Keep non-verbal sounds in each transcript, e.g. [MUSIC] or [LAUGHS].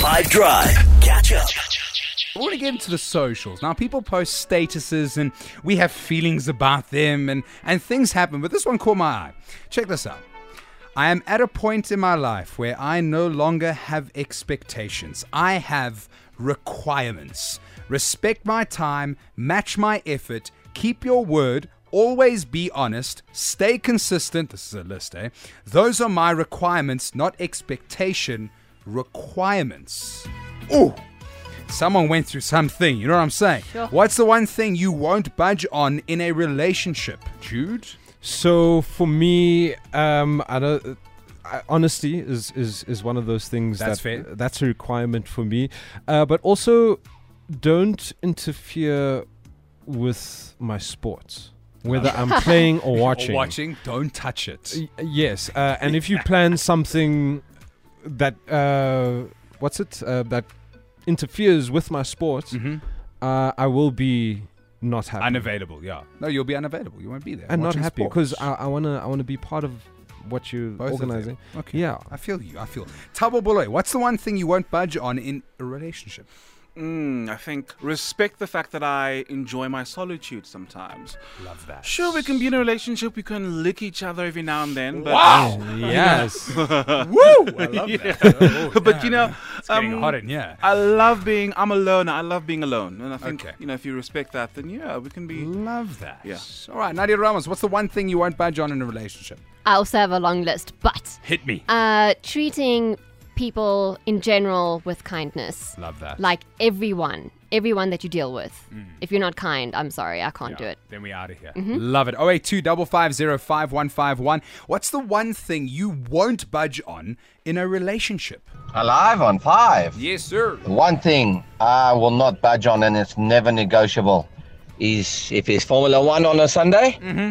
5 Drive. Catch up. I want to get into the socials. Now, people post statuses and we have feelings about them and, and things happen, but this one caught my eye. Check this out. I am at a point in my life where I no longer have expectations. I have requirements. Respect my time, match my effort, keep your word, always be honest, stay consistent. This is a list, eh? Those are my requirements, not expectation. Requirements. Ooh. Someone went through something, you know what I'm saying? Sure. What's the one thing you won't budge on in a relationship? Jude? So for me, um, I don't. I, honesty is, is is one of those things That's that fair. that's a requirement for me. Uh, but also, don't interfere with my sports, whether I'm [LAUGHS] playing or watching. Or watching, don't touch it. Y- Yes, uh, and if you plan something that uh, what's it uh, that interferes with my sport, Mm-hmm. uh, I will be not happy Unavailable, yeah. No, you'll be unavailable. You won't be there. and not happy because I, I wanna I wanna be part of what you're Both organizing. Okay. Yeah. I feel you. I feel. Thabo Boloy, what's the one thing you won't budge on in a relationship? Mm, I think respect the fact that I enjoy my solitude sometimes. Love that. Sure, we can be in a relationship, we can lick each other every now and then, but wow! [LAUGHS] Yes. [LAUGHS] Woo! I love that. [LAUGHS] Oh, but you know, it's getting um, hot in here. I love being. I'm alone. I love being alone, and I think Okay. you know if you respect that, then yeah, we can be. Love that. Yeah. All right, Nadia Ramos, what's the one thing you won't budge on in a relationship? I also have a long list, but Hit me. uh, treating people in general with kindness. Love that. Like everyone, everyone that you deal with. Mm. If you're not kind, I'm sorry, I can't do it. Then we out of here. Mm-hmm. Love it. 082 550 What's the one thing you won't budge on in a relationship? Alive on five. Yes, sir. The One thing I will not budge on, and it's never negotiable, is if it's Formula One on a Sunday, mm-hmm.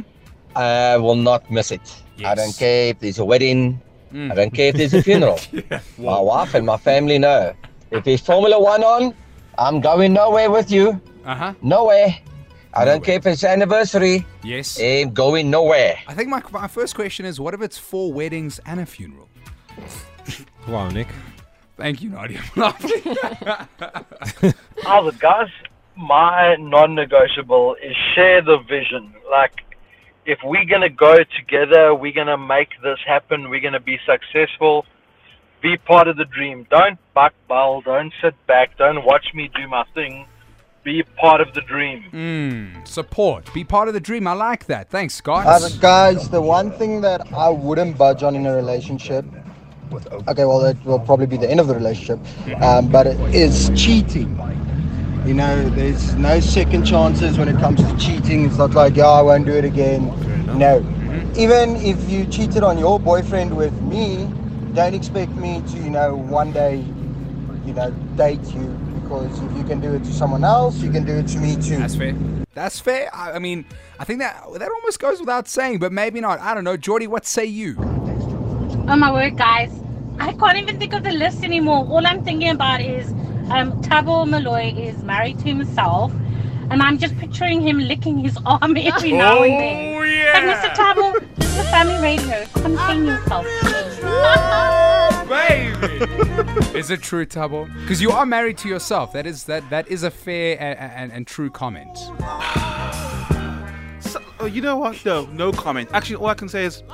I will not miss it. I Yes. don't care if there's a wedding. I don't care if there's a funeral. [LAUGHS] My wife and my family know. If it's Formula One on, I'm going nowhere with you. Uh huh. Nowhere. I don't Nowhere. care if it's anniversary. Yes. I'm going nowhere. I think my, my first question is what if it's four weddings and a funeral? [LAUGHS] wow, Nick. Thank you, Nadia. I'm laughing. How's it, [LAUGHS] guys? My non-negotiable is share the vision. Like, if we're gonna go together, we're gonna make this happen. We're gonna be successful. Be part of the dream. Don't buck bowl. Don't sit back. Don't watch me do my thing. Be part of the dream. Mm, support. Be part of the dream. I like that. Thanks, Scott. Uh, guys, the one thing that I wouldn't budge on in a relationship, okay, well, that will probably be the end of the relationship, um, but it is cheating. You know, there's no second chances when it comes to cheating. It's not like, yeah, I won't do it again. No. Mm-hmm. Even if you cheated on your boyfriend with me, don't expect me to, you know, one day, you know, date you. Because if you can do it to someone else, you can do it to me too. That's fair. That's fair. I, I mean, I think that that almost goes without saying, but maybe not. I don't know. Jordy, what say you? Oh my word, guys. I can't even think of the list anymore. All I'm thinking about is um, Thabo Malloy is married to himself, and I'm just picturing him licking his [LAUGHS] arm every now and then. Oh, Like, Mr. Thabo, this is a family radio. Contain yourself. Baby. [LAUGHS] is it true, Thabo? Because you are married to yourself. That is that that is a fair and, and, and true comment. So, oh, you know what? No, no comment. Actually, all I can say is [LAUGHS]